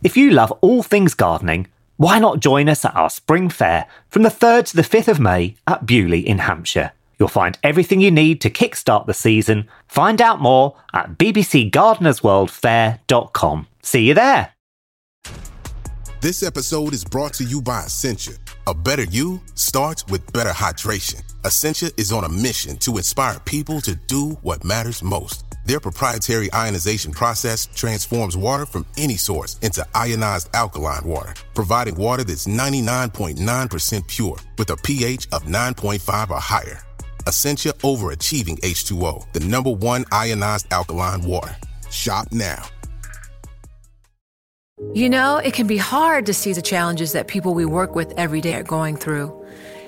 If you love all things gardening, why not join us at our spring fair from the 3rd to the 5th of May at Beaulieu in Hampshire? You'll find everything you need to kickstart the season. Find out more at bbcgardenersworldfair.com. See you there. This episode is brought to you by Essentia. A better you starts with better hydration. Essentia is on a mission to inspire people to do what matters most. Their proprietary ionization process transforms water from any source into ionized alkaline water, providing water that's 99.9% pure with a pH of 9.5 or higher. Essentia overachieving H2O, the number one ionized alkaline water. Shop now. You know, it can be hard to see the challenges that people we work with every day are going through.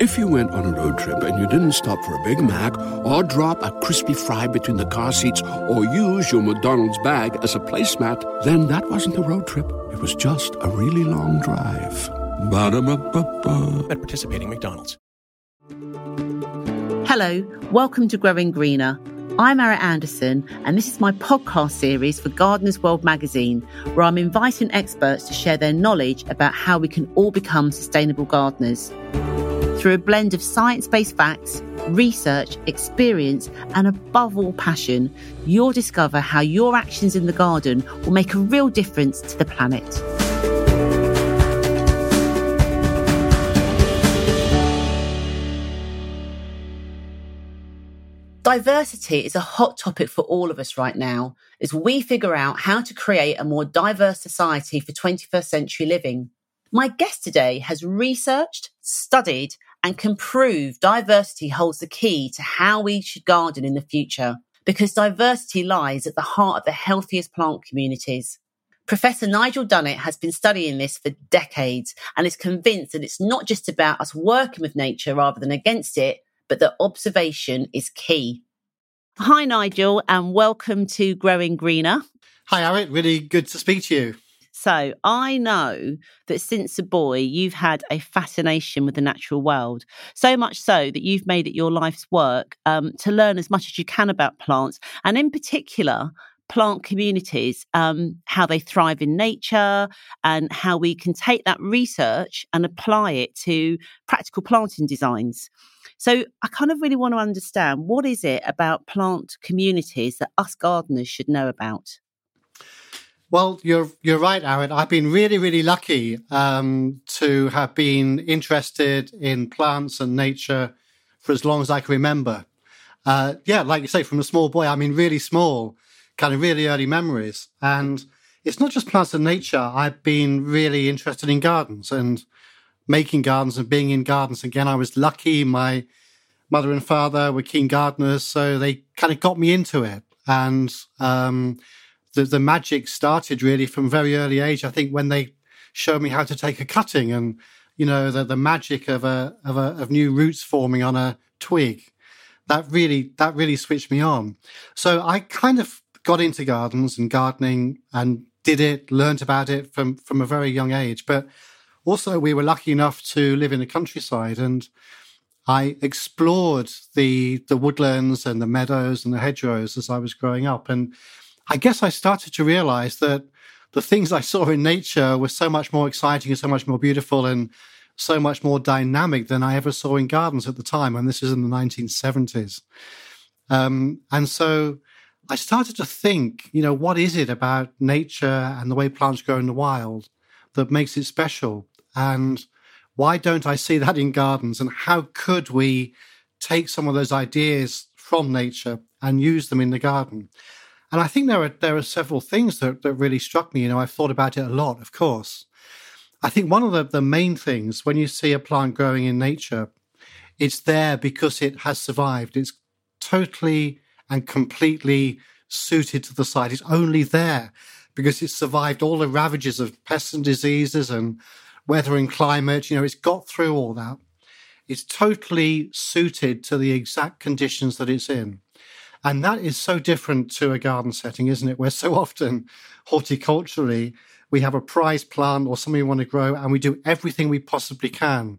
If you went on a road trip and you didn't stop for a Big Mac or drop a crispy fry between the car seats or use your McDonald's bag as a placemat, then that wasn't a road trip. It was just a really long drive. Ba-da-ba-ba-ba. At participating McDonald's. Hello, welcome to Growing Greener. I'm Arit Anderson, and this is my podcast series for Gardeners World magazine, where I'm inviting experts to share their knowledge about how we can all become sustainable gardeners. Through a blend of science based facts, research, experience, and above all, passion, you'll discover how your actions in the garden will make a real difference to the planet. Diversity is a hot topic for all of us right now as we figure out how to create a more diverse society for 21st century living. My guest today has researched, studied, and can prove diversity holds the key to how we should garden in the future because diversity lies at the heart of the healthiest plant communities. Professor Nigel Dunnett has been studying this for decades and is convinced that it's not just about us working with nature rather than against it, but that observation is key. Hi, Nigel, and welcome to Growing Greener. Hi, Arit. Really good to speak to you. So, I know that since a boy, you've had a fascination with the natural world, so much so that you've made it your life's work um, to learn as much as you can about plants, and in particular, plant communities, um, how they thrive in nature, and how we can take that research and apply it to practical planting designs. So I kind of really want to understand what is it about plant communities that us gardeners should know about? Well, you're you're right, Arit. I've been really, really lucky um, to have been interested in plants and nature for as long as I can remember. Uh, yeah, like you say, from a small boy, I mean, really small, kind of really early memories. And it's not just plants and nature. I've been really interested in gardens and making gardens and being in gardens. Again, I was lucky. My mother and father were keen gardeners, so they kind of got me into it. And um, the, the magic started really from very early age. I think when they showed me how to take a cutting and you know the, the magic of a, of a of new roots forming on a twig. That really that really switched me on. So i kind of got into gardens and gardening and did it learned about it from from a very young age. But also we were lucky enough to live in the countryside and i explored the the woodlands and the meadows and the hedgerows as i was growing up. And I guess I started to realize that the things I saw in nature were so much more exciting and so much more beautiful and so much more dynamic than I ever saw in gardens at the time. And this is in the 1970s. Um, and so I started to think, you know, what is it about nature and the way plants grow in the wild that makes it special? And why don't I see that in gardens? And how could we take some of those ideas from nature and use them in the garden? And I think there are there are several things that, that really struck me. You know, I've thought about it a lot, of course. I think one of the, the main things when you see a plant growing in nature, it's there because it has survived. It's totally and completely suited to the site. It's only there because it's survived all the ravages of pests and diseases and weather and climate. You know, it's got through all that. It's totally suited to the exact conditions that it's in. And that is so different to a garden setting, isn't it? Where so often horticulturally, we have a prize plant or something we want to grow and we do everything we possibly can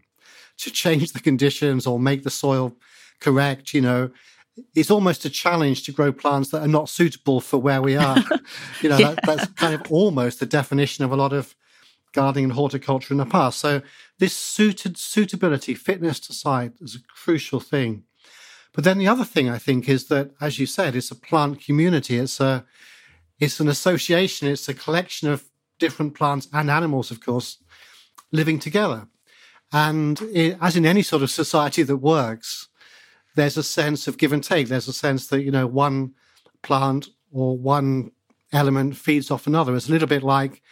to change the conditions or make the soil correct, you know. It's almost a challenge to grow plants that are not suitable for where we are. you know, yeah. that, that's kind of almost the definition of a lot of gardening and horticulture in the past. So this suited suitability, fitness to site is a crucial thing. But then the other thing I think is that, as you said, it's a plant community. It's a, it's an association. It's a collection of different plants and animals, of course, living together. And it, as in any sort of society that works, there's a sense of give and take. There's a sense that, you know, one plant or one element feeds off another. It's a little bit like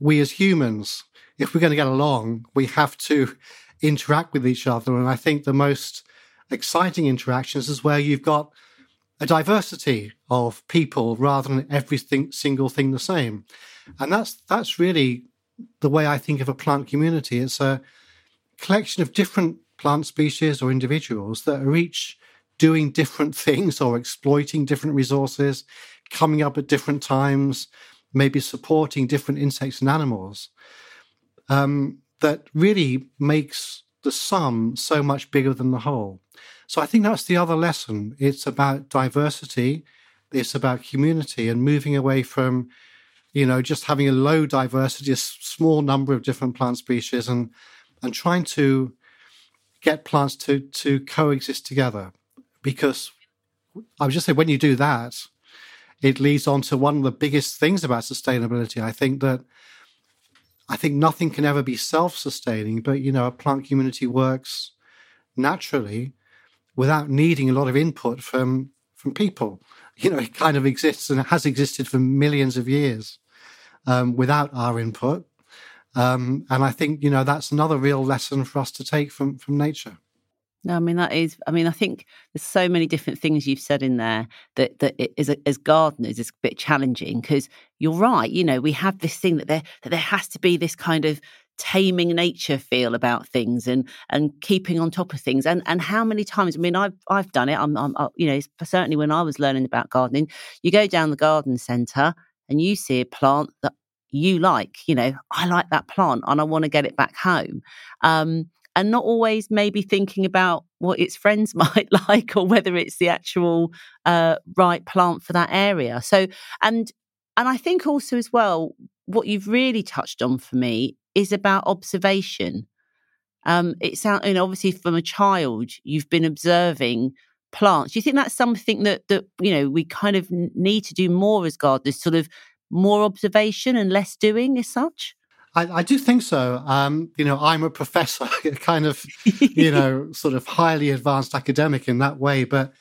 we as humans, if we're going to get along, we have to interact with each other. And I think the most exciting interactions is where you've got a diversity of people rather than every single thing the same. And that's that's really the way I think of a plant community. It's a collection of different plant species or individuals that are each doing different things or exploiting different resources, coming up at different times, maybe supporting different insects and animals. Um, that really makes the sum so much bigger than the whole. So I think that's the other lesson. It's about diversity, it's about community and moving away from, you know, just having a low diversity, a small number of different plant species and and trying to get plants to to coexist together. Because I would just say when you do that, it leads on to one of the biggest things about sustainability. I think that I think nothing can ever be self-sustaining, but you know, a plant community works naturally without needing a lot of input from from people. You know, it kind of exists and has existed for millions of years um, without our input. Um, and I think you know that's another real lesson for us to take from from nature. No, I mean that is. I mean, I think there's so many different things you've said in there that that is as gardeners is a bit challenging because you're right. You know, we have this thing that there that there has to be this kind of taming nature feel about things and and keeping on top of things and and how many times i mean i've i've done it i'm, I'm you know certainly when i was learning about gardening you go down the garden center and you see a plant that you like you know i like that plant and i want to get it back home um, and not always maybe thinking about what its friends might like or whether it's the actual uh, right plant for that area. So and and i think also as well what you've really touched on for me is about observation. Um, it sounds, and obviously from a child, you've been observing plants. Do you think that's something that that you know we kind of need to do more as gardeners, sort of more observation and less doing, as such? I, I do think so. Um, you know, I'm a professor, kind of, you know, sort of highly advanced academic in that way, but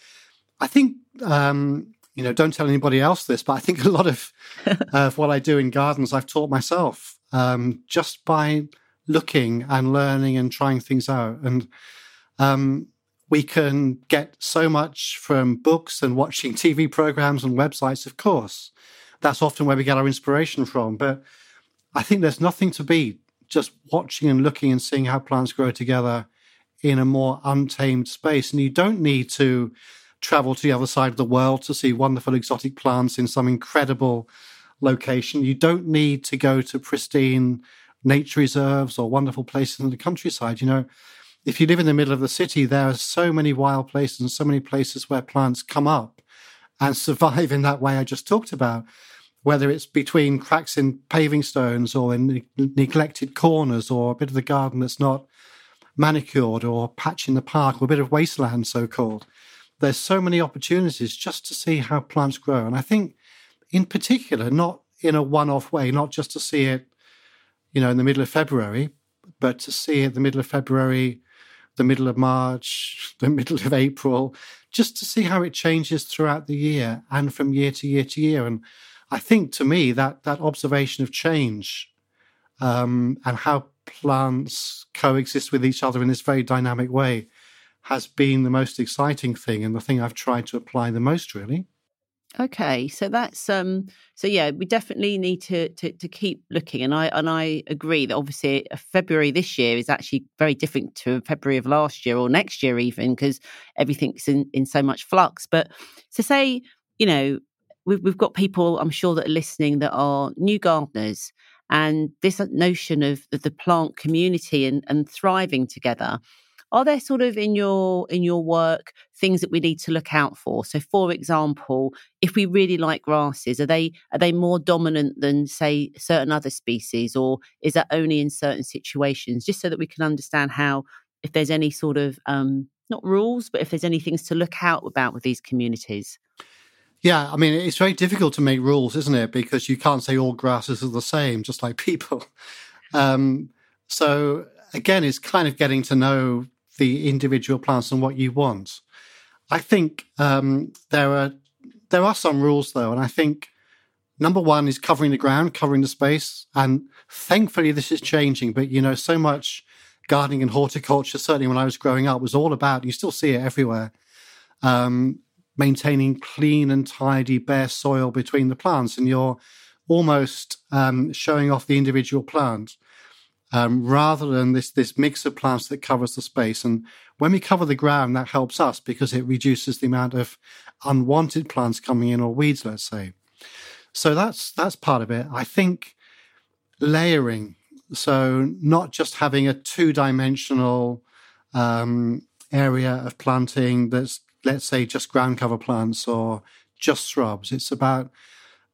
I think um, you know, don't tell anybody else this, but I think a lot of, of what I do in gardens, I've taught myself um, just by looking and learning and trying things out. And um, we can get so much from books and watching TV programs and websites, of course. That's often where we get our inspiration from. But I think there's nothing to beat just watching and looking and seeing how plants grow together in a more untamed space. And you don't need to travel to the other side of the world to see wonderful exotic plants in some incredible location. You don't need to go to pristine nature reserves or wonderful places in the countryside. You know, if you live in the middle of the city, there are so many wild places and so many places where plants come up and survive in that way I just talked about. Whether it's between cracks in paving stones or in neglected corners or a bit of the garden that's not manicured or a patch in the park or a bit of wasteland, so called there's so many opportunities just to see how plants grow. And I think, in particular, not in a one off way, not just to see it, you know, in the middle of February, but to see it the middle of February, the middle of March, the middle of April, just to see how it changes throughout the year and from year to year to year. And I think to me that that observation of change um, and how plants coexist with each other in this very dynamic way has been the most exciting thing and the thing I've tried to apply the most, really. Okay, so that's um so yeah, we definitely need to, to to keep looking and I and I agree that obviously uh, February this year is actually very different to February of last year or next year even because everything's in in so much flux. But to say, you know, we've we've got people I'm sure that are listening that are new gardeners and this notion of the, the plant community and, and thriving together are there sort of in your in your work things that we need to look out for so for example if we really like grasses are they are they more dominant than say certain other species or is that only in certain situations just so that we can understand how if there's any sort of um not rules but if there's any things to look out about with these communities yeah, I mean, it's very difficult to make rules, isn't it? Because you can't say all grasses are the same, just like people. Um, so again, it's kind of getting to know the individual plants and what you want. I think um, there are there are some rules though, and I think number one is covering the ground, covering the space, and thankfully this is changing. But you know, so much gardening and horticulture, certainly when I was growing up, was all about. You still see it everywhere. Um, maintaining clean and tidy bare soil between the plants, and you're almost um, showing off the individual plant um, rather than this this mix of plants that covers the space. And when we cover the ground, that helps us because it reduces the amount of unwanted plants coming in or weeds, let's say. So that's that's part of it. I think layering, so not just having a two dimensional um, area of planting that's let's say just ground cover plants or just shrubs. It's about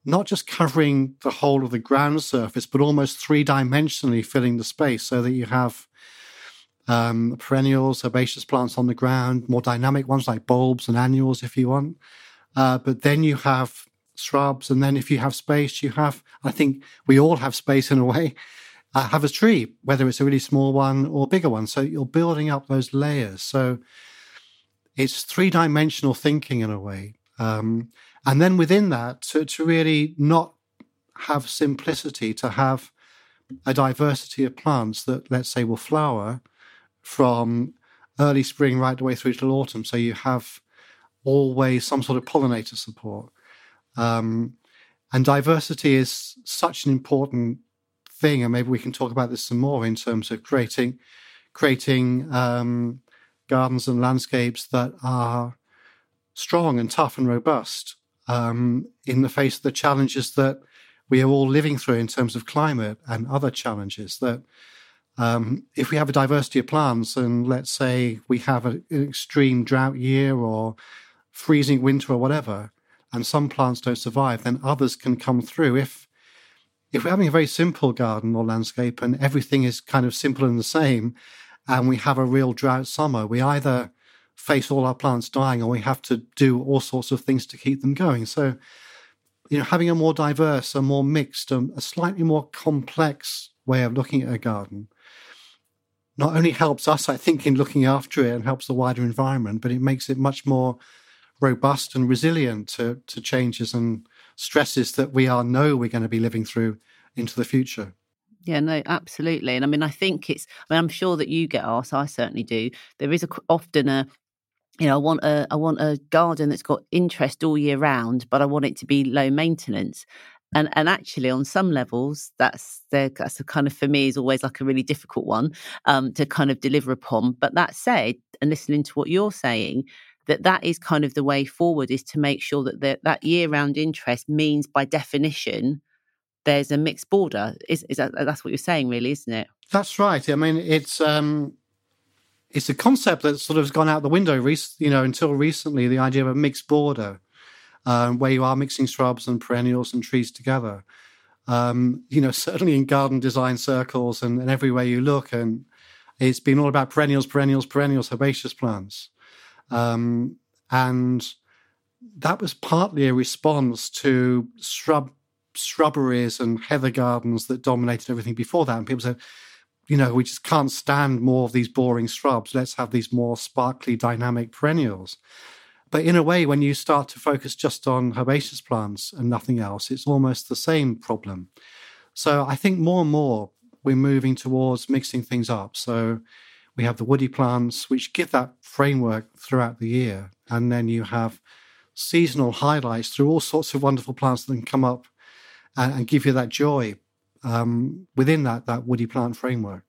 not just covering the whole of the ground surface, but almost three dimensionally filling the space so that you have um, perennials, herbaceous plants on the ground, more dynamic ones like bulbs and annuals if you want. Uh, but then you have shrubs, and then if you have space, you have, I think we all have space in a way, uh, have a tree, whether it's a really small one or bigger one. So you're building up those layers. So it's three dimensional thinking in a way. Um, and then within that, to, to really not have simplicity, to have a diversity of plants that, let's say, will flower from early spring right the way through till autumn. So you have always some sort of pollinator support. Um, and diversity is such an important thing, and maybe we can talk about this some more in terms of creating creating um, gardens and landscapes that are strong and tough and robust um, in the face of the challenges that we are all living through in terms of climate and other challenges. That um, if we have a diversity of plants, and let's say we have a, an extreme drought year or freezing winter or whatever, and some plants don't survive, then others can come through. If if we're having a very simple garden or landscape and everything is kind of simple and the same, and we have a real drought summer, we either face all our plants dying or we have to do all sorts of things to keep them going. So, you know, having a more diverse, a more mixed, um, a slightly more complex way of looking at a garden not only helps us, I think, in looking after it and helps the wider environment, but it makes it much more robust and resilient to, to changes and stresses that we are know we're going to be living through into the future. Yeah, no, absolutely. And I mean, I think it's, I mean, I'm sure that you get asked, I certainly do. There is a, often a, you know, I want a, I want a garden that's got interest all year round, but I want it to be low maintenance. And, and actually, on some levels, that's the, that's a kind of for me is always like a really difficult one um, to kind of deliver upon. But that said, and listening to what you're saying, that that is kind of the way forward is to make sure that the, that year round interest means by definition there's a mixed border. Is, is that, that's what you're saying, really, isn't it? That's right. I mean, it's um, it's a concept that sort of has gone out the window. Rec- you know, until recently, the idea of a mixed border, um, where you are mixing shrubs and perennials and trees together. Um, you know, certainly in garden design circles and, and everywhere you look, and it's been all about perennials, perennials, perennials, herbaceous plants, um, and that was partly a response to shrub shrubberies and heather gardens that dominated everything before that. And people said, you know, we just can't stand more of these boring shrubs. Let's have these more sparkly, dynamic perennials. But in a way, when you start to focus just on herbaceous plants and nothing else, it's almost the same problem. So I think more and more we're moving towards mixing things up. So we have the woody plants, which give that framework throughout the year. And then you have seasonal highlights through all sorts of wonderful plants that can come up and, give you that joy um, within that, that woody plant framework.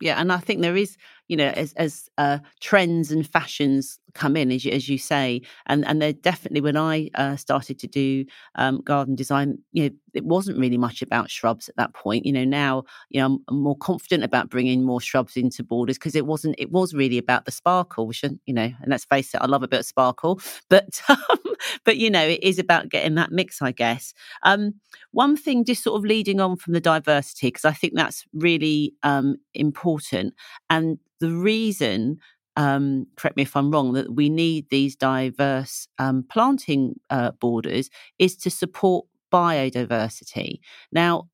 Yeah, and I think there is you know, as as uh, trends and fashions come in, as you, as you say, and and they're definitely when I uh, started to do um, garden design, you know, it wasn't really much about shrubs at that point. You know, now you know I'm, more confident about bringing more shrubs into borders because it wasn't. It was really about the sparkle, which you know, and let's face it, I love a bit of sparkle, but um, but you know, it is about getting that mix, I guess. Um, one thing, just sort of leading on from the diversity, because I think that's really um, important, and the reason um, correct me if I'm wrong, that we need these diverse um, planting uh, borders is to support biodiversity. Now,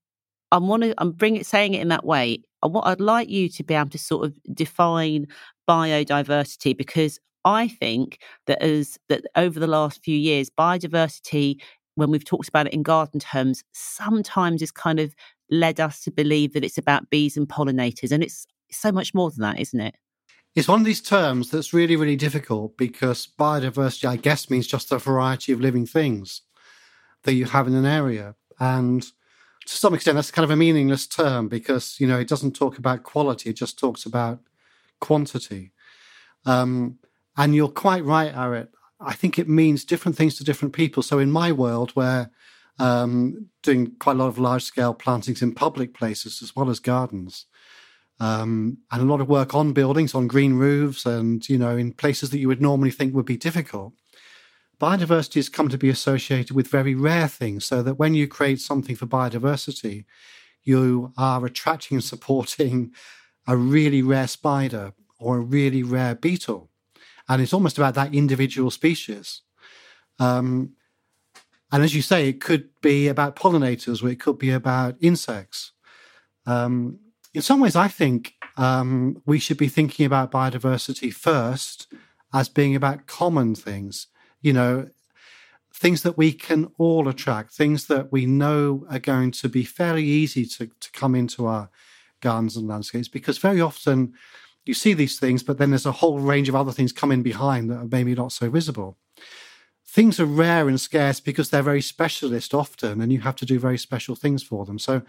I'm want to I'm bring it saying it in that way. What I'd like you to be able to sort of define biodiversity because I think that as that over the last few years, biodiversity, when we've talked about it in garden terms, sometimes is kind of led us to believe that it's about bees and pollinators, and it's so much more than that, isn't it? It's one of these terms that's really, really difficult because biodiversity, I guess, means just a variety of living things that you have in an area. And to some extent, that's kind of a meaningless term because, you know, it doesn't talk about quality, it just talks about quantity. Um, and you're quite right, Arit. I think it means different things to different people. So in my world, where um, doing quite a lot of large scale plantings in public places as well as gardens, um, and a lot of work on buildings, on green roofs, and you know, in places that you would normally think would be difficult. Biodiversity has come to be associated with very rare things, so that when you create something for biodiversity, you are attracting and supporting a really rare spider or a really rare beetle, and it's almost about that individual species. Um, and as you say, it could be about pollinators, or it could be about insects. Um, in some ways, I think um, we should be thinking about biodiversity first as being about common things, you know, things that we can all attract, things that we know are going to be fairly easy to, to come into our gardens and landscapes, because very often you see these things, but then there's a whole range of other things coming behind that are maybe not so visible. Things are rare and scarce because they're very specialist often, and you have to do very special things for them. So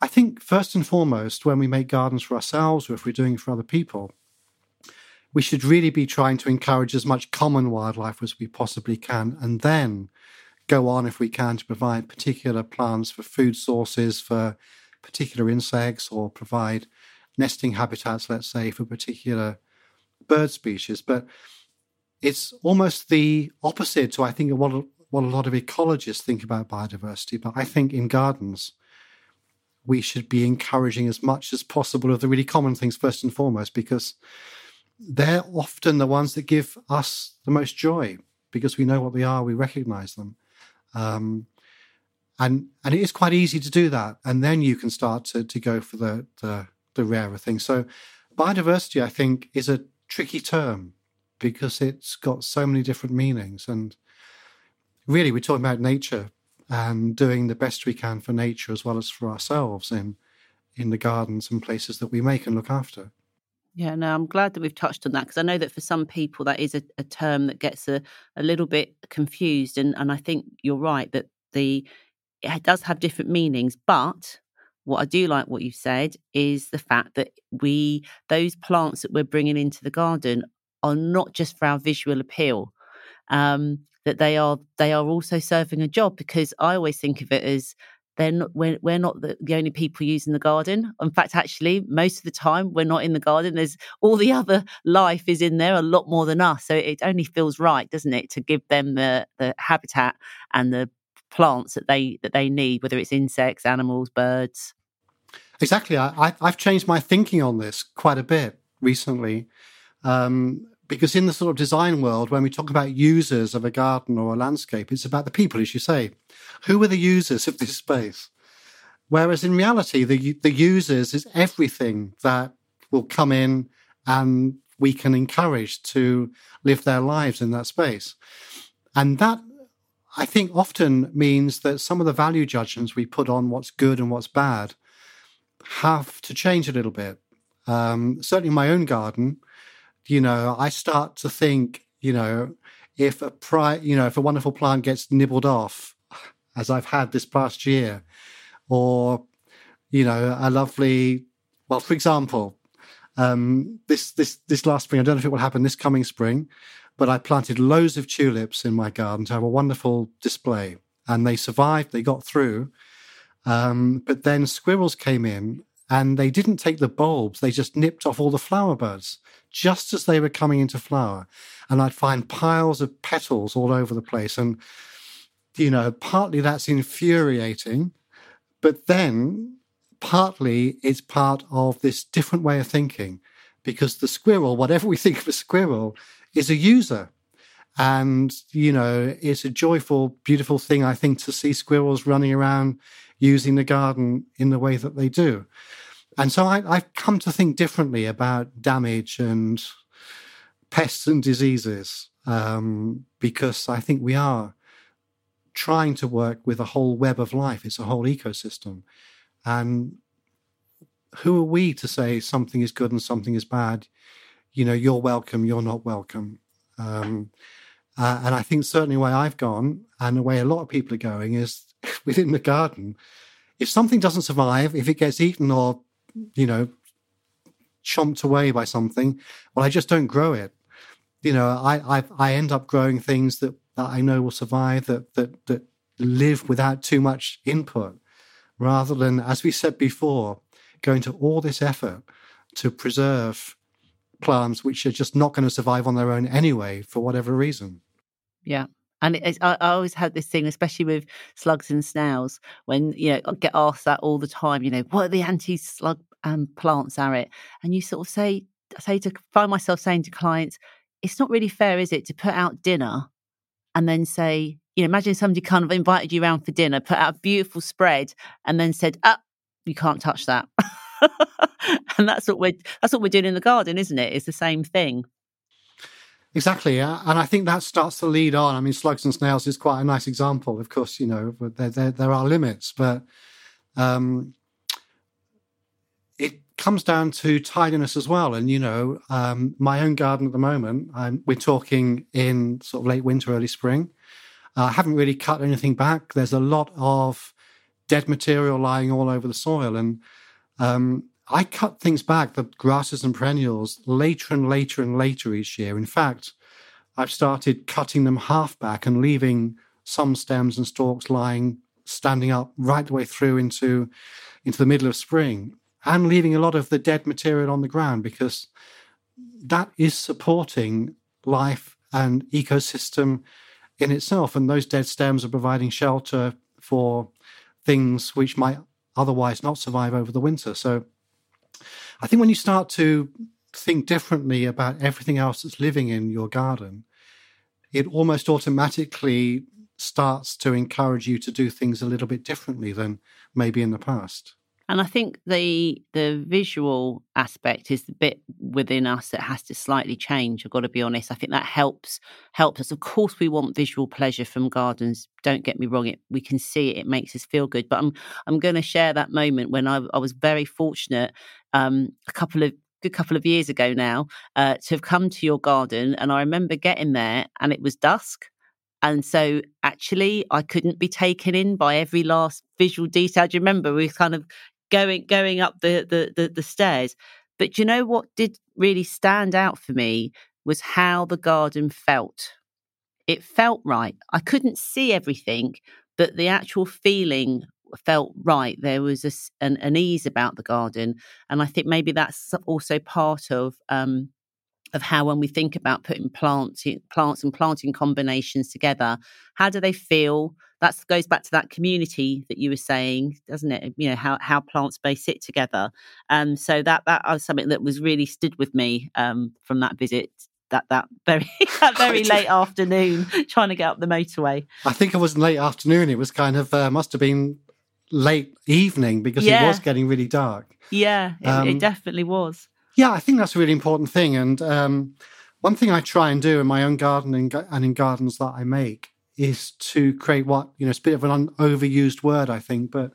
I think first and foremost, when we make gardens for ourselves or if we're doing it for other people, we should really be trying to encourage as much common wildlife as we possibly can, and then go on if we can to provide particular plants for food sources for particular insects or provide nesting habitats, let's say, for particular bird species. But it's almost the opposite to, I think, what, what a lot of ecologists think about biodiversity. But I think in gardens, we should be encouraging as much as possible of the really common things first and foremost, because they're often the ones that give us the most joy because we know what they are, we recognize them. Um, and and it is quite easy to do that. And then you can start to, to go for the, the, the rarer things. So biodiversity, I think, is a tricky term because it's got so many different meanings. And really, we're talking about nature and doing the best we can for nature as well as for ourselves in in the gardens and places that we make and look after. Yeah, no, I'm glad that we've touched on that because I know that for some people that is a, a term that gets a, a little bit confused, and and I think you're right that the it does have different meanings, but what I do like what you've said is the fact that we those plants that we're bringing into the garden are not just for our visual appeal. Um, that they are they are also serving a job because I always think of it as they're not we're, we're not the, the, only people using the garden. In fact actually most of the time we're not in the garden. There's all the other life is in there a lot more than us. So it only feels right doesn't it to give them the the habitat and the plants that they that they need whether it's insects animals birds. Exactly. I i've changed my thinking on this quite a bit recently. Um, because in the sort of design world, when we talk about users of a garden or a landscape, it's about the people, as you say. Who are the users of this space? Whereas in reality, the the users is everything that will come in and we can encourage to live their lives in that space. And that I think often means that some of the value judgments we put on what's good and what's bad have to change a little bit. Um, certainly, my own garden, you know, I start to think, you know, if a pri- you know, if a wonderful plant gets nibbled off, as I've had this past year, or you know, a lovely, well, for example, um, this this this last spring, I don't know if it will happen this coming spring, but I planted loads of tulips in my garden to have a wonderful display. And they survived, they got through. Um, but then squirrels came in and they didn't take the bulbs, they just nipped off all the flower buds just as they were coming into flower. And I'd find piles of petals all over the place. And, you know, partly that's infuriating, but then partly it's part of this different way of thinking because the squirrel, whatever we think of a squirrel, is a user. And, you know, it's a joyful, beautiful thing, I think, to see squirrels running around using the garden in the way that they do. And so I, have come to think differently about damage and pests and diseases um, because I think we are trying to work with a whole web of life. It's a whole ecosystem. And who are we to say something is good and something is bad? you know, you're welcome, you're not welcome. Um, uh, and I think certainly where I've gone and the way a lot of people are going is within the garden. If something doesn't survive, if it gets eaten or, you know, chomped away by something, well, I just don't grow it. You know, I I, I end up growing things that, that I know will survive, that that that live without too much input, rather than, as we said before, going to all this effort to preserve plants which are just not going to survive on their own anyway for whatever reason. Yeah. And I, I, always have this thing, especially with slugs and snails, when you know I get asked that all the time. You know, what are the anti-slug um, plants, are it? And you sort of say, I say to find myself saying to clients, it's not really fair, is it, to put out dinner and then say, you know, imagine somebody kind of invited you around for dinner, put out a beautiful spread, and then said, "Ah, you can't touch that." and that's what we're that's what we're doing in the garden, isn't it? It's the same thing. Exactly, yeah. and I think that starts to lead on. I mean, slugs and snails is quite a nice example. Of course, you know, there there, there are limits, but um, it comes down to tidiness as well. And you know, um, my own garden at the moment, I'm, we're talking in sort of late winter, early spring. Uh, I haven't really cut anything back. There's a lot of dead material lying all over the soil, and um, I cut things back, the grasses and perennials, later and later and later each year. In fact, I've started cutting them half back and leaving some stems and stalks lying, standing up right the way through into, into the middle of spring, and leaving a lot of the dead material on the ground because that is supporting life and ecosystem in itself. And those dead stems are providing shelter for things which might otherwise not survive over the winter. So I think when you start to think differently about everything else that's living in your garden, it almost automatically starts to encourage you to do things a little bit differently than maybe in the past. And I think the the visual aspect is the bit within us that has to slightly change. I've got to be honest. I think that helps helps us. Of course, we want visual pleasure from gardens. Don't get me wrong. It we can see it. It makes us feel good. But I'm I'm going to share that moment when I, I was very fortunate. Um, a couple of good couple of years ago now uh, to have come to your garden, and I remember getting there, and it was dusk and so actually I couldn't be taken in by every last visual detail. Do you remember we kind of going going up the, the the, the stairs. But you know what did really stand out for me was how the garden felt. It felt right. I couldn't see everything, but the actual feeling felt right. There was a, an, an, ease about the garden, and I think maybe that's also part of um, of how when we think about putting plants plants and planting combinations together how do they feel that goes back to that community that you were saying doesn't it you know how how plants may sit together um so that that was something that was really stood with me um from that visit that that very that very late afternoon trying to get up the motorway i think it was late afternoon it was kind of uh, must have been late evening because Yeah. it was getting really dark. Yeah, it, Um, it definitely was. Yeah, I think that's a really important thing. And um, one thing I try and do in my own garden and, and in gardens that I make is to create what, you know, it's a bit of an overused word, I think, but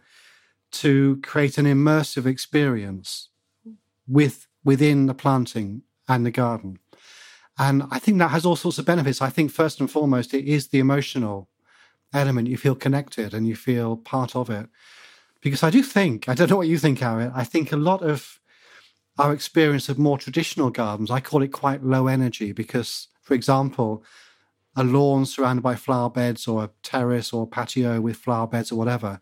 to create an immersive experience with within the planting and the garden. And I think that has all sorts of benefits. I think first and foremost, it is the emotional element. You feel connected and you feel part of it. Because I do think, I don't know what you think, Arit, I think a lot of our experience of more traditional gardens, I call it quite low energy because, for example, a lawn surrounded by flower beds or a terrace or a patio with flower beds or whatever,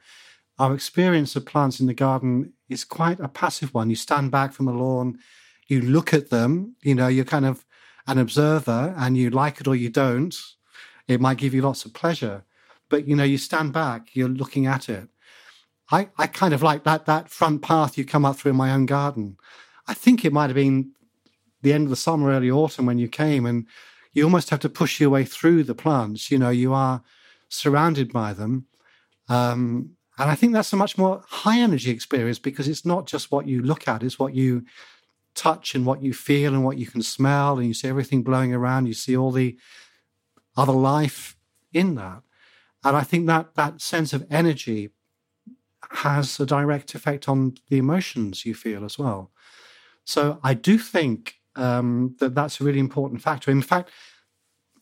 our experience of plants in the garden is quite a passive one. You stand back from a lawn, you look at them, you know, you're kind of an observer and you like it or you don't. It might give you lots of pleasure, but you know, you stand back, you're looking at it. I, I kind of like that that front path you come up through in my own garden. I think it might have been the end of the summer, early autumn when you came, and you almost have to push your way through the plants. You know, you are surrounded by them. Um, and I think that's a much more high energy experience because it's not just what you look at, it's what you touch and what you feel and what you can smell, and you see everything blowing around, you see all the other life in that. And I think that that sense of energy has a direct effect on the emotions you feel as well. So I do think um, that that's a really important factor. In fact,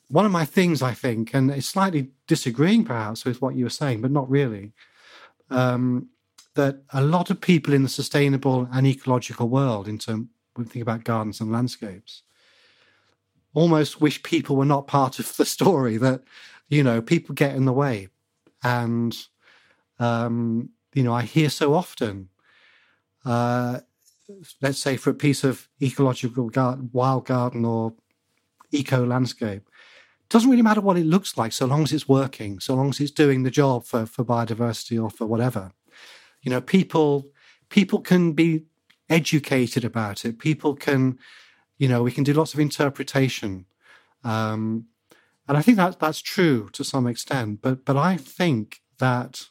one of my things I think, and it's slightly disagreeing perhaps with what you were saying, but not really, um, that a lot of people in the sustainable and ecological world, in terms we think about gardens and landscapes, almost wish people were not part of the story. That you know people get in the way, and um, you know I hear so often. Uh, let's say for a piece of ecological gar- wild garden or eco landscape doesn't really matter what it looks like so long as it's working so long as it's doing the job for, for biodiversity or for whatever. You know people people can be educated about it. People can you know we can do lots of interpretation um, and i think that that's true to some extent but but i think that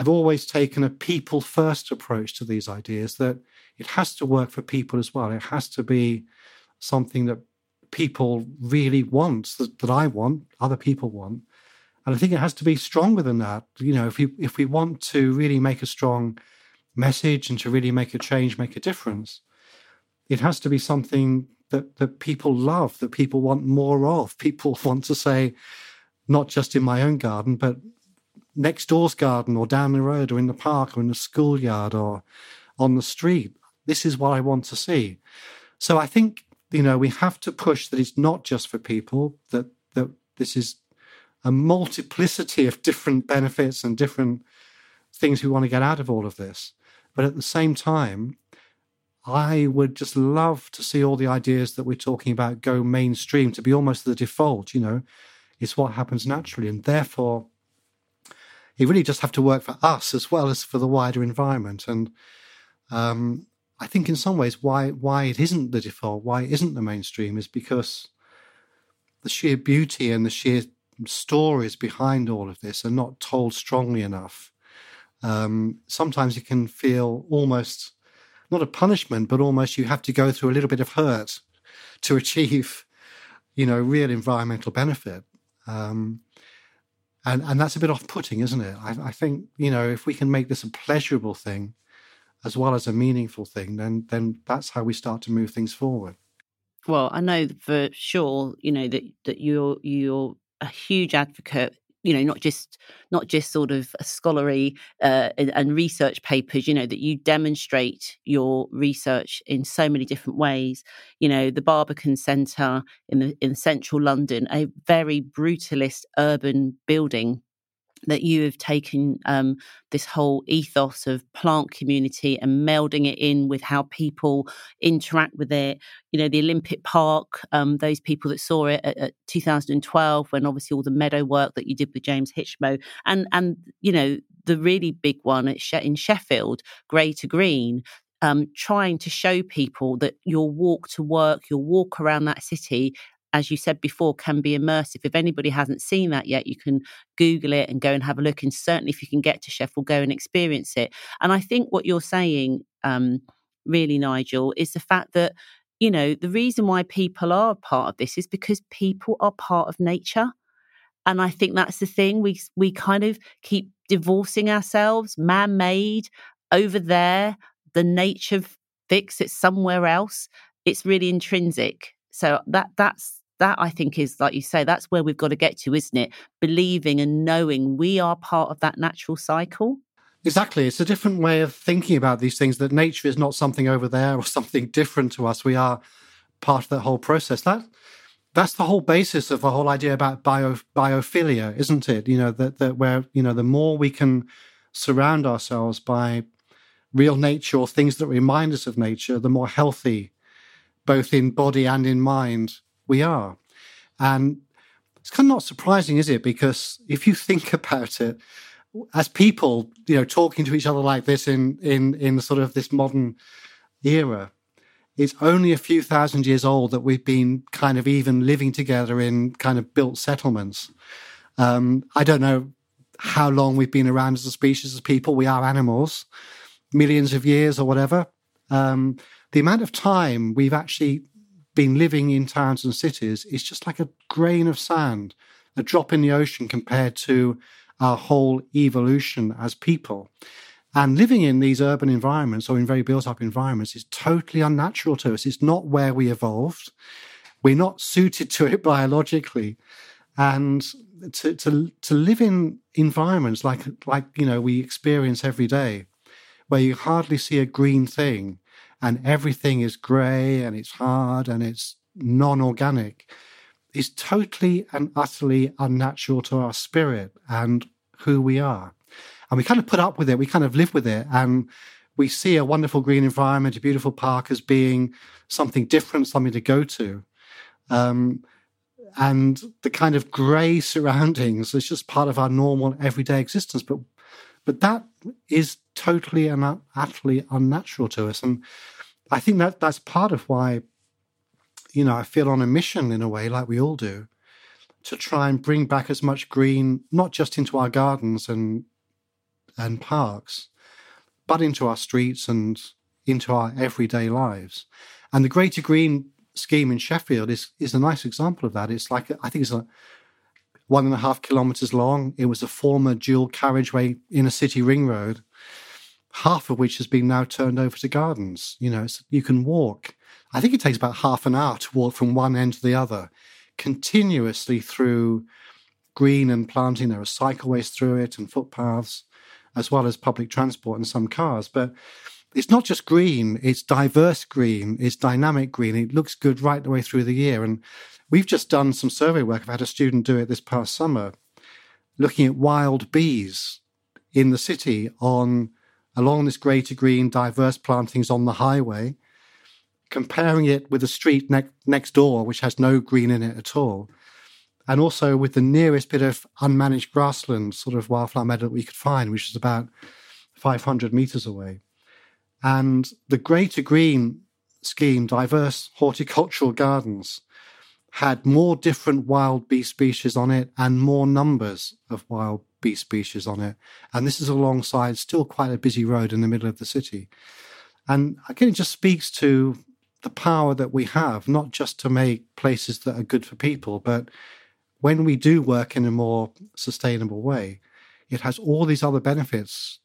I've always taken a people first approach to these ideas that it has to work for people as well. It has to be something that people really want, that, that I want, other people want. And I think it has to be stronger than that. You know, if we if we want to really make a strong message and to really make a change, make a difference, it has to be something that, that people love, that people want more of. People want to say, not just in my own garden, but next door's garden or down the road or in the park or in the schoolyard or on the street. This is what I want to see. So I think, you know, we have to push that it's not just for people, that that this is a multiplicity of different benefits and different things we want to get out of all of this. But at the same time, I would just love to see all the ideas that we're talking about go mainstream to be almost the default, you know, it's what happens naturally. And therefore, it really just have to work for us as well as for the wider environment. And um, I think in some ways why why it isn't the default, why it isn't the mainstream, is because the sheer beauty and the sheer stories behind all of this are not told strongly enough. Um, sometimes it can feel almost not a punishment, but almost you have to go through a little bit of hurt to achieve, you know, real environmental benefit. Um, and and that's a bit off-putting, isn't it? I, I think you know if we can make this a pleasurable thing, as well as a meaningful thing, then then that's how we start to move things forward. Well, I know for sure, you know that that you're you're a huge advocate. You know, not just not just sort of a scholarly uh, and, and research papers. You know that you demonstrate your research in so many different ways. You know, the Barbican Centre in the in central London, a very brutalist urban building that you have taken um, this whole ethos of plant community and melding it in with how people interact with it. You know, the Olympic Park, um, those people that saw it at, at 2012, when obviously all the meadow work that you did with James Hitchmough, and and you know the really big one at she- in Sheffield, Grey to Green. Um, trying to show people that your walk to work, your walk around that city as you said before, can be immersive. If anybody hasn't seen that yet, you can Google it and go and have a look. And certainly, if you can get to Sheffield, go and experience it. And I think what you're saying, um, really, Nigel, is the fact that you know the reason why people are part of this is because people are part of nature. And I think that's the thing. We we kind of keep divorcing ourselves, man made, over there. The nature fix it somewhere else. It's really intrinsic. So that that's that I think is, like you say, that's where we've got to get to, isn't it? Believing and knowing we are part of that natural cycle. Exactly. It's a different way of thinking about these things that nature is not something over there or something different to us. We are part of that whole process. That that's the whole basis of the whole idea about bio, biophilia, isn't it? You know, that, that where, you know, the more we can surround ourselves by real nature or things that remind us of nature, the more healthy, both in body and in mind, we are. And it's kind of not surprising, is it? Because if you think about it, as people, you know, talking to each other like this in in in sort of this modern era, it's only a few thousand years old that we've been kind of even living together in kind of built settlements. Um, I don't know how long we've been around as a species as people. We are animals, millions of years or whatever. Um, the amount of time we've actually been living in towns and cities is just like a grain of sand, a drop in the ocean compared to our whole evolution as people. And living in these urban environments or in very built up environments is totally unnatural to us. It's not where we evolved. We're not suited to it biologically. And to, to, to live in environments like, like, you know, we experience every day, where you hardly see a green thing, and everything is grey and it's hard and it's non organic is totally and utterly unnatural to our spirit and who we are. And we kind of put up with it, we kind of live with it, and we see a wonderful green environment, a beautiful park as being something different, something to go to. Um, and the kind of grey surroundings is just part of our normal everyday existence. But but that is totally and utterly unnatural to us. And I think that that's part of why, you know, I feel on a mission in a way, like we all do, to try and bring back as much green, not just into our gardens and and parks, but into our streets and into our everyday lives. And the Grey to Green scheme in Sheffield is is a nice example of that. It's like I think it's a one and a half kilometers long. It was a former dual carriageway in a city ring road, half of which has been now turned over to gardens. You know, you can walk. I think it takes about half an hour to walk from one end to the other, continuously through green and planting. There are cycleways through it and footpaths, as well as public transport and some cars. But it's not just green, it's diverse green, it's dynamic green. It looks good right the way through the year. And We've just done some survey work. I've had a student do it this past summer, looking at wild bees in the city on along this Grey to Green, diverse plantings on the highway, comparing it with the street ne- next door, which has no green in it at all, and also with the nearest bit of unmanaged grassland, sort of wildflower meadow that we could find, which is about 500 meters away. And the Grey to Green scheme, diverse horticultural gardens, had more different wild bee species on it and more numbers of wild bee species on it. And this is alongside still quite a busy road in the middle of the city. And again, it just speaks to the power that we have, not just to make places that are good for people, but when we do work in a more sustainable way, it has all these other benefits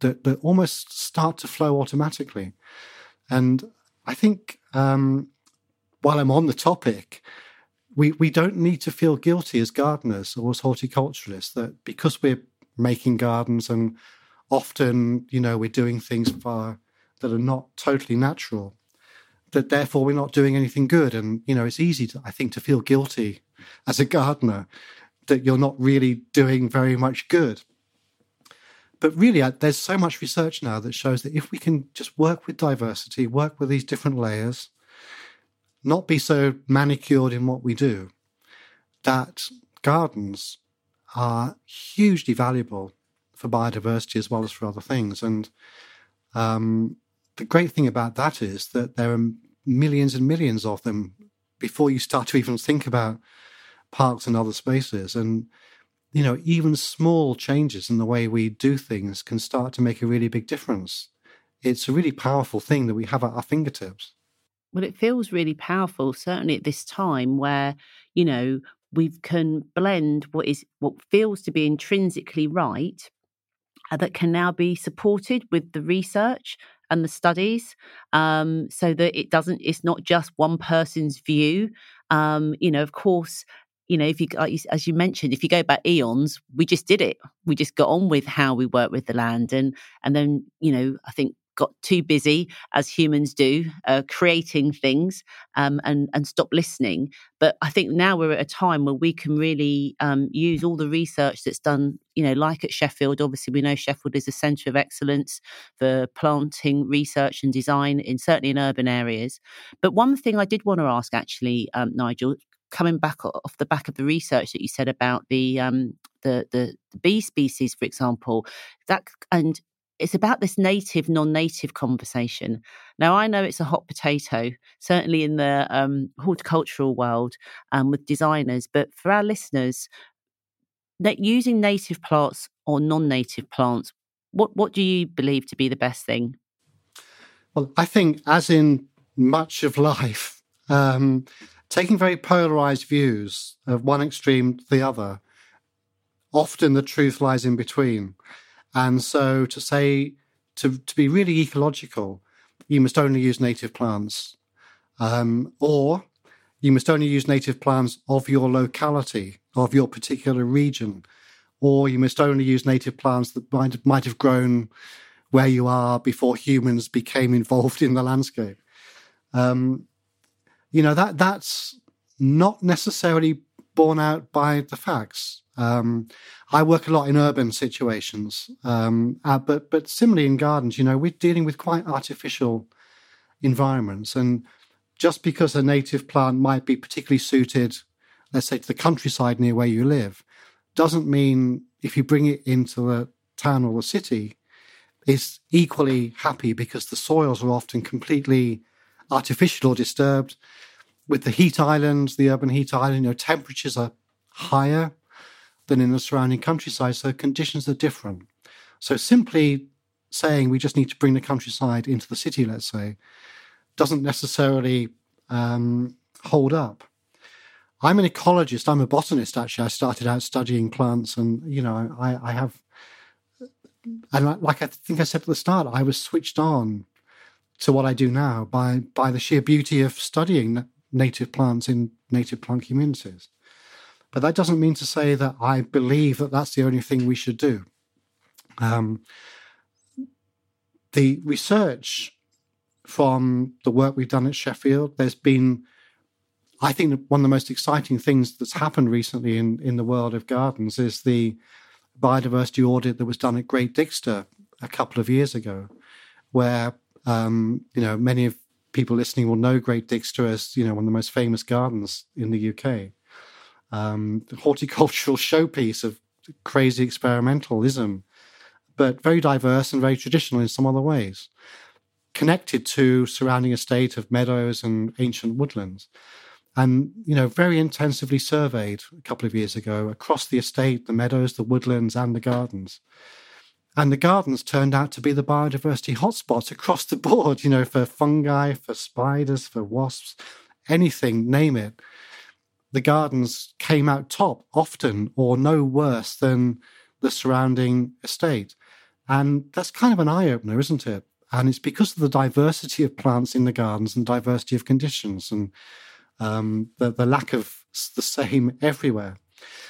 that, that almost start to flow automatically. And I think um, while I'm on the topic, we, we don't need to feel guilty as gardeners or as horticulturalists that because we're making gardens and often, you know, we're doing things for, that are not totally natural, that therefore we're not doing anything good. And, you know, it's easy, to, I think, to feel guilty as a gardener that you're not really doing very much good. But really, there's so much research now that shows that if we can just work with diversity, work with these different layers, not be so manicured in what we do, that gardens are hugely valuable for biodiversity as well as for other things. And um, the great thing about that is that there are millions and millions of them before you start to even think about parks and other spaces. And, you know, even small changes in the way we do things can start to make a really big difference. It's a really powerful thing that we have at our fingertips. Well, it feels really powerful, certainly at this time where, you know, we can blend what is what feels to be intrinsically right uh, that can now be supported with the research and the studies um, so that it doesn't it's not just one person's view. Um, you know of course you know if you as you mentioned if you go back eons we just did it. We just got on with how we work with the land and and then you know i think got too busy as humans do uh, creating things um, and and stop listening. But i think now we're at a time where we can really um, use all the research that's done you know like at sheffield. Obviously we know sheffield is a centre of excellence for planting research and design in certainly in urban areas. But one thing i did want to ask actually um, nigel coming back off the back of the research that you said about the um, the, the, the bee species, for example, that and it's about this native non-native conversation. Now i know it's a hot potato certainly in the um, horticultural world um, with designers but for our listeners that using native plants or non-native plants what what do you believe to be the best thing? Well i think as in much of life um, taking very polarized views of one extreme to the other often the truth lies in between and so to say, to, to be really ecological, you must only use native plants. Um, or you must only use native plants of your locality, of your particular region. Or you must only use native plants that might, might have grown where you are before humans became involved in the landscape. Um, you know, that that's not necessarily borne out by the facts. Um, I work a lot in urban situations, um, uh, but but similarly in gardens, you know, we're dealing with quite artificial environments, and just because a native plant might be particularly suited, let's say, to the countryside near where you live, doesn't mean if you bring it into the town or the city, it's equally happy because the soils are often completely artificial or disturbed. With the heat islands, the urban heat island, you know, temperatures are higher than in the surrounding countryside. So conditions are different. So simply saying we just need to bring the countryside into the city, let's say, doesn't necessarily um, hold up. I'm an ecologist. I'm a botanist. Actually, I started out studying plants, and you know, I, I have, and like I think I said at the start, I was switched on to what I do now by by the sheer beauty of studying native plants in native plant communities. But that doesn't mean to say that I believe that that's the only thing we should do. Um, the research from the work we've done at Sheffield, there's been, I think, one of the most exciting things that's happened recently in, in the world of gardens is the biodiversity audit that was done at Great Dixter a couple of years ago, where um, you know many of people listening will know Great Dixter as you know one of the most famous gardens in the UK um, horticultural showpiece of crazy experimentalism, but very diverse and very traditional in some other ways, connected to surrounding estate of meadows and ancient woodlands. And, you know, very intensively surveyed a couple of years ago across the estate, the meadows, the woodlands, and the gardens. And the gardens turned out to be the biodiversity hotspots across the board, you know, for fungi, for spiders, for wasps, anything, name it the gardens came out top often or no worse than the surrounding estate. And that's kind of an eye opener, isn't it? And it's because of the diversity of plants in the gardens and diversity of conditions and um, the, the lack of the same everywhere.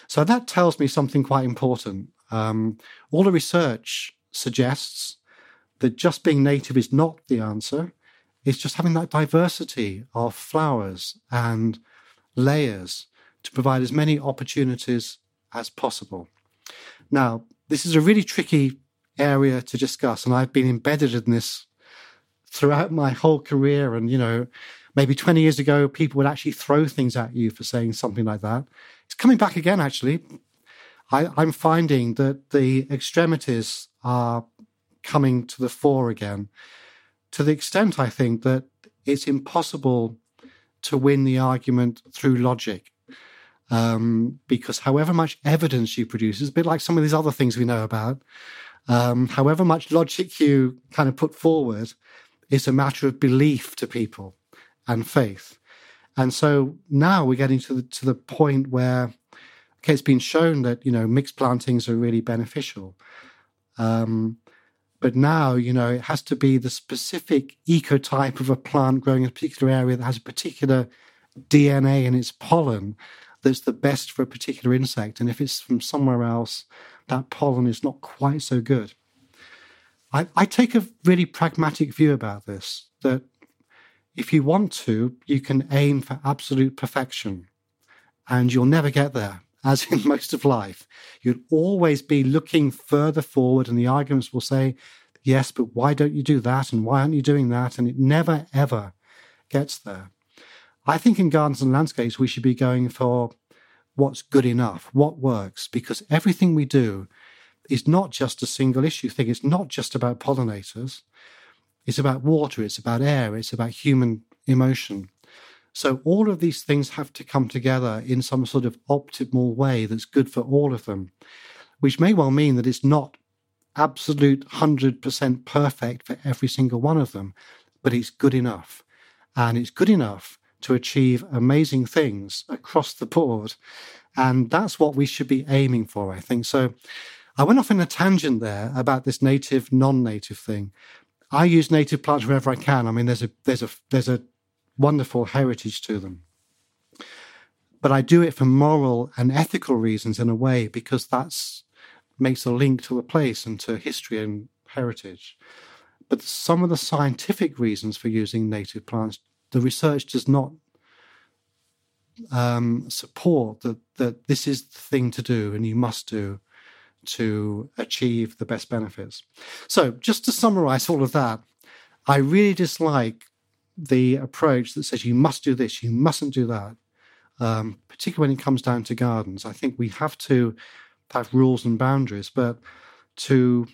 So that tells me something quite important. Um, all the research suggests that just being native is not the answer. It's just having that diversity of flowers and layers to provide as many opportunities as possible. Now, this is a really tricky area to discuss, and I've been embedded in this throughout my whole career. And, you know, maybe 20 years ago, people would actually throw things at you for saying something like that. It's coming back again, actually. I, I'm finding that the extremities are coming to the fore again to the extent I think that it's impossible to win the argument through logic. Um, because however much evidence you produce, is a bit like some of these other things we know about, um, however much logic you kind of put forward, it's a matter of belief to people and faith. And so now we're getting to the, to the point where okay, it's been shown that you know mixed plantings are really beneficial. Um, but now, you know, it has to be the specific ecotype of a plant growing in a particular area that has a particular DNA in its pollen that's the best for a particular insect. And if it's from somewhere else, that pollen is not quite so good. I, I take a really pragmatic view about this that if you want to, you can aim for absolute perfection and you'll never get there, as in most of life. You'd always be looking further forward, and the arguments will say, yes, but why don't you do that? And why aren't you doing that? And it never, ever gets there. I think in gardens and landscapes, we should be going for what's good enough, what works, because everything we do is not just a single issue thing. It's not just about pollinators. It's about water, it's about air, it's about human emotion. So all of these things have to come together in some sort of optimal way that's good for all of them, which may well mean that it's not absolute 100% perfect for every single one of them, but it's good enough. And it's good enough to achieve amazing things across the board. And that's what we should be aiming for, I think. So I went off in a tangent there about this native, non native thing. I use native plants wherever I can. I mean, there's a, there's a, there's a wonderful heritage to them. But I do it for moral and ethical reasons in a way because that's makes a link to the place and to history and heritage. But some of the scientific reasons for using native plants, the research does not um, support that that this is the thing to do and you must do to achieve the best benefits. So, just to summarize all of that, I really dislike the approach that says you must do this, you mustn't do that, um, particularly when it comes down to gardens. I think we have to have rules and boundaries, but to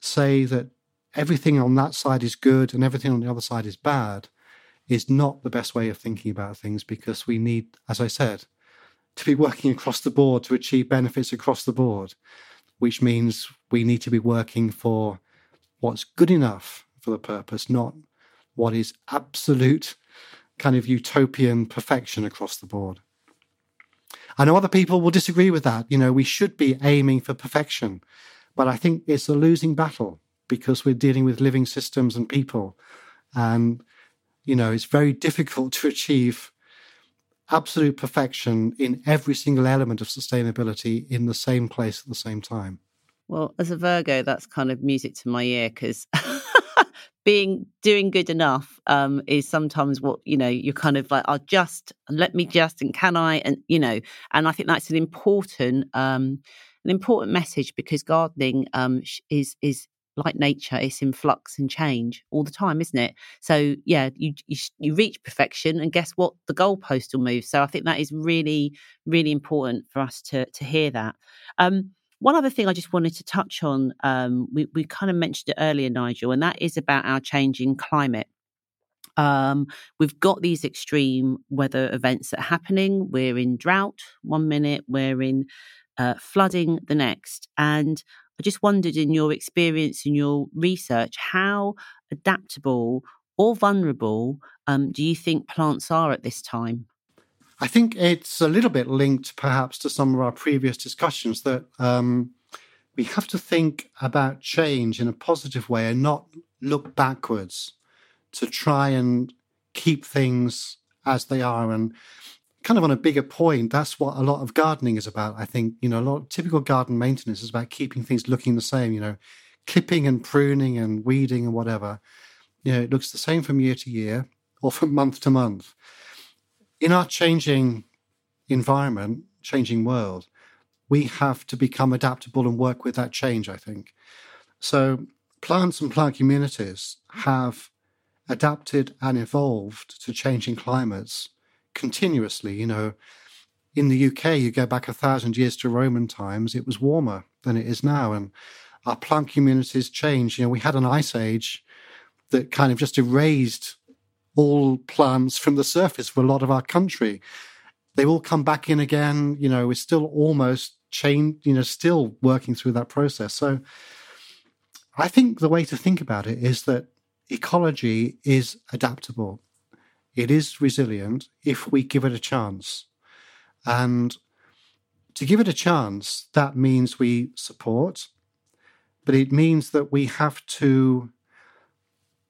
say that everything on that side is good and everything on the other side is bad is not the best way of thinking about things because we need, as I said, to be working across the board to achieve benefits across the board, which means we need to be working for what's good enough for the purpose, not what is absolute kind of utopian perfection across the board. I know other people will disagree with that. You know, we should be aiming for perfection, but I think it's a losing battle because we're dealing with living systems and people. And, you know, it's very difficult to achieve absolute perfection in every single element of sustainability in the same place at the same time. Well, as a Virgo, that's kind of music to my ear because being doing good enough um, is sometimes what you know you're kind of like i'll just let me just and can i? and you know and i think that's an important um, an important message because gardening um, is is like nature it's in flux and change all the time isn't it? So yeah you you, you reach perfection and guess what? The goalpost will move. So i think that is really really important for us to to hear that. Um one other thing I just wanted to touch on, um, we, we kind of mentioned it earlier, Nigel, and that is about our changing climate. Um, we've got these extreme weather events that are happening. We're in drought one minute, we're in uh, flooding the next. And I just wondered, in your experience, in your research, how adaptable or vulnerable um, do you think plants are at this time? I think it's a little bit linked perhaps to some of our previous discussions that um, we have to think about change in a positive way and not look backwards to try and keep things as they are. And kind of on a bigger point, that's what a lot of gardening is about. I think, you know, a lot of typical garden maintenance is about keeping things looking the same, you know, clipping and pruning and weeding and whatever. You know, it looks the same from year to year or from month to month in our changing environment, changing world, we have to become adaptable and work with that change, I think. So, plants and plant communities have adapted and evolved to changing climates continuously. You know, in the UK, you go back a thousand years to Roman times, it was warmer than it is now. And our plant communities changed. You know, we had an ice age that kind of just erased all plants from the surface for a lot of our country. They all come back in again. You know, we're still almost chained, you know, still working through that process. So I think the way to think about it is that ecology is adaptable. It is resilient if we give it a chance. And to give it a chance, that means we support, but it means that we have to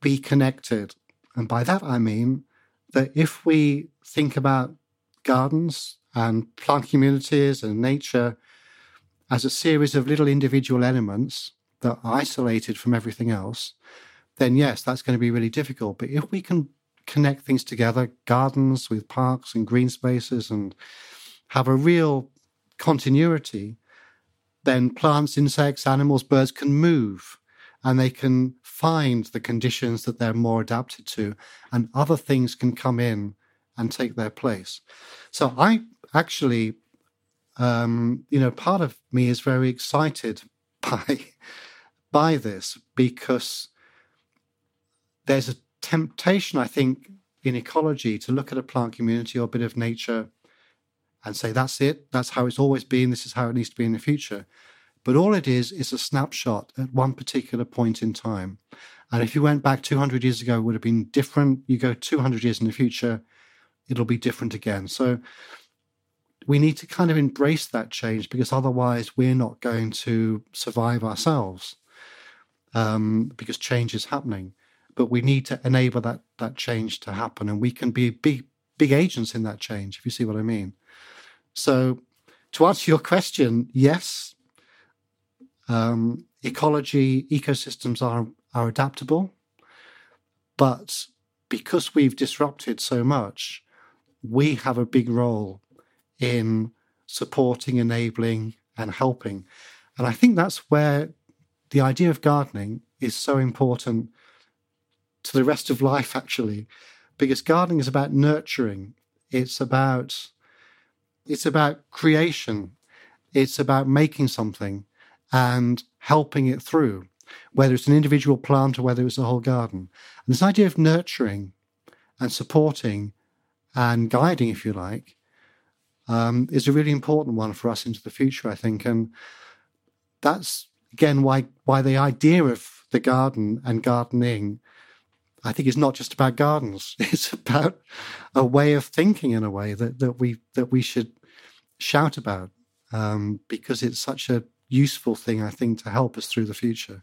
be connected. And by that, I mean that if we think about gardens and plant communities and nature as a series of little individual elements that are isolated from everything else, then yes, that's going to be really difficult. But if we can connect things together, gardens with parks and green spaces, and have a real continuity, then plants, insects, animals, birds can move and they can find the conditions that they're more adapted to, and other things can come in and take their place. So I actually, um, you know, part of me is very excited by by this because there's a temptation, I think, in ecology to look at a plant community or a bit of nature and say, that's it, that's how it's always been, this is how it needs to be in the future. But all it is is a snapshot at one particular point in time. And if you went back 200 years ago, it would have been different. You go 200 years in the future, it'll be different again. So we need to kind of embrace that change because otherwise we're not going to survive ourselves um, because change is happening. But we need to enable that that change to happen, and we can be big big agents in that change. If you see what I mean. So, to answer your question, yes, um, ecology ecosystems are are adaptable, but because we've disrupted so much, we have a big role in supporting, enabling, and helping. And I think that's where the idea of gardening is so important to the rest of life, actually, because gardening is about nurturing. It's about it's about creation. It's about making something and helping it through, whether it's an individual plant or whether it's a whole garden. And this idea of nurturing and supporting and guiding, if you like, um, is a really important one for us into the future, I think. And that's again why why the idea of the garden and gardening, I think, is not just about gardens. It's about a way of thinking in a way that that we that we should shout about um, because it's such a useful thing, I think, to help us through the future.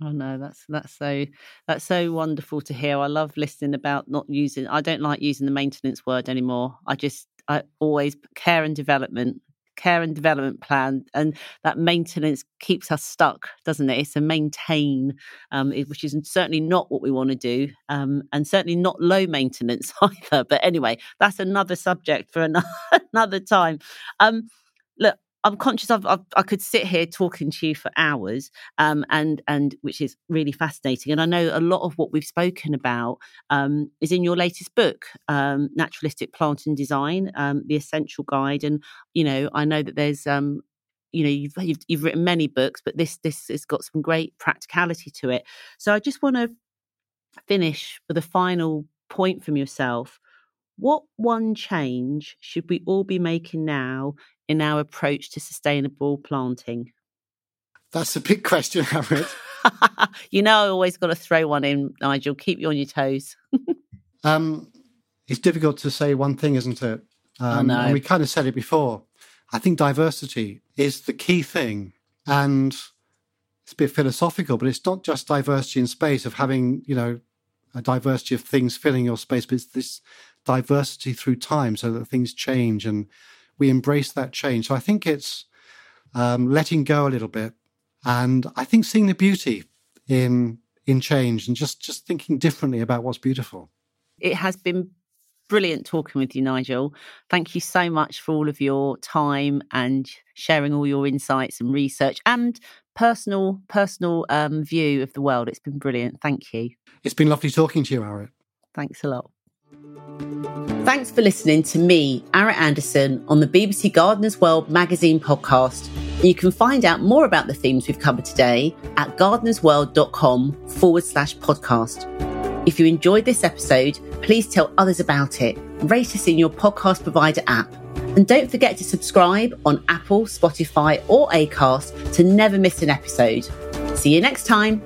Oh no, that's that's so that's so wonderful to hear. I love listening about not using. I don't like using the maintenance word anymore. I just I always care and development, care and development plan, and that maintenance keeps us stuck, doesn't it? It's a maintain, um, which is certainly not what we want to do, um, and certainly not low maintenance either. But anyway, that's another subject for another, another time. Um, look, I'm conscious of, of, I could sit here talking to you for hours, um, and and which is really fascinating. And I know a lot of what we've spoken about um, is in your latest book, um, Naturalistic Planting Design, um, the Essential Guide. And you know, I know that there's um, you know you've, you've, you've written many books, but this this has got some great practicality to it. So I just want to finish with a final point from yourself. What one change should we all be making now in our approach to sustainable planting? That's a big question, Arit. you know, I always got to throw one in, Nigel. Keep you on your toes. um, it's difficult to say one thing, isn't it? Um, And we kind of said it before. I think diversity is the key thing. And it's a bit philosophical, but it's not just diversity in space of having, you know, a diversity of things filling your space, but it's this diversity through time so that things change and we embrace that change. So I think it's um, letting go a little bit, and I think seeing the beauty in in change and just just thinking differently about what's beautiful. It has been brilliant talking with you, Nigel. Thank you so much for all of your time and sharing all your insights and research and personal personal um, view of the world. It's been brilliant. Thank you. It's been lovely talking to you, Arit. Thanks a lot. Thanks for listening to me, Arit Anderson, on the BBC Gardeners World magazine podcast. You can find out more about the themes we've covered today at gardenersworld.com forward slash podcast. If you enjoyed this episode, please tell others about it. Rate us in your podcast provider app. And don't forget to subscribe on Apple, Spotify, or Acast to never miss an episode. See you next time.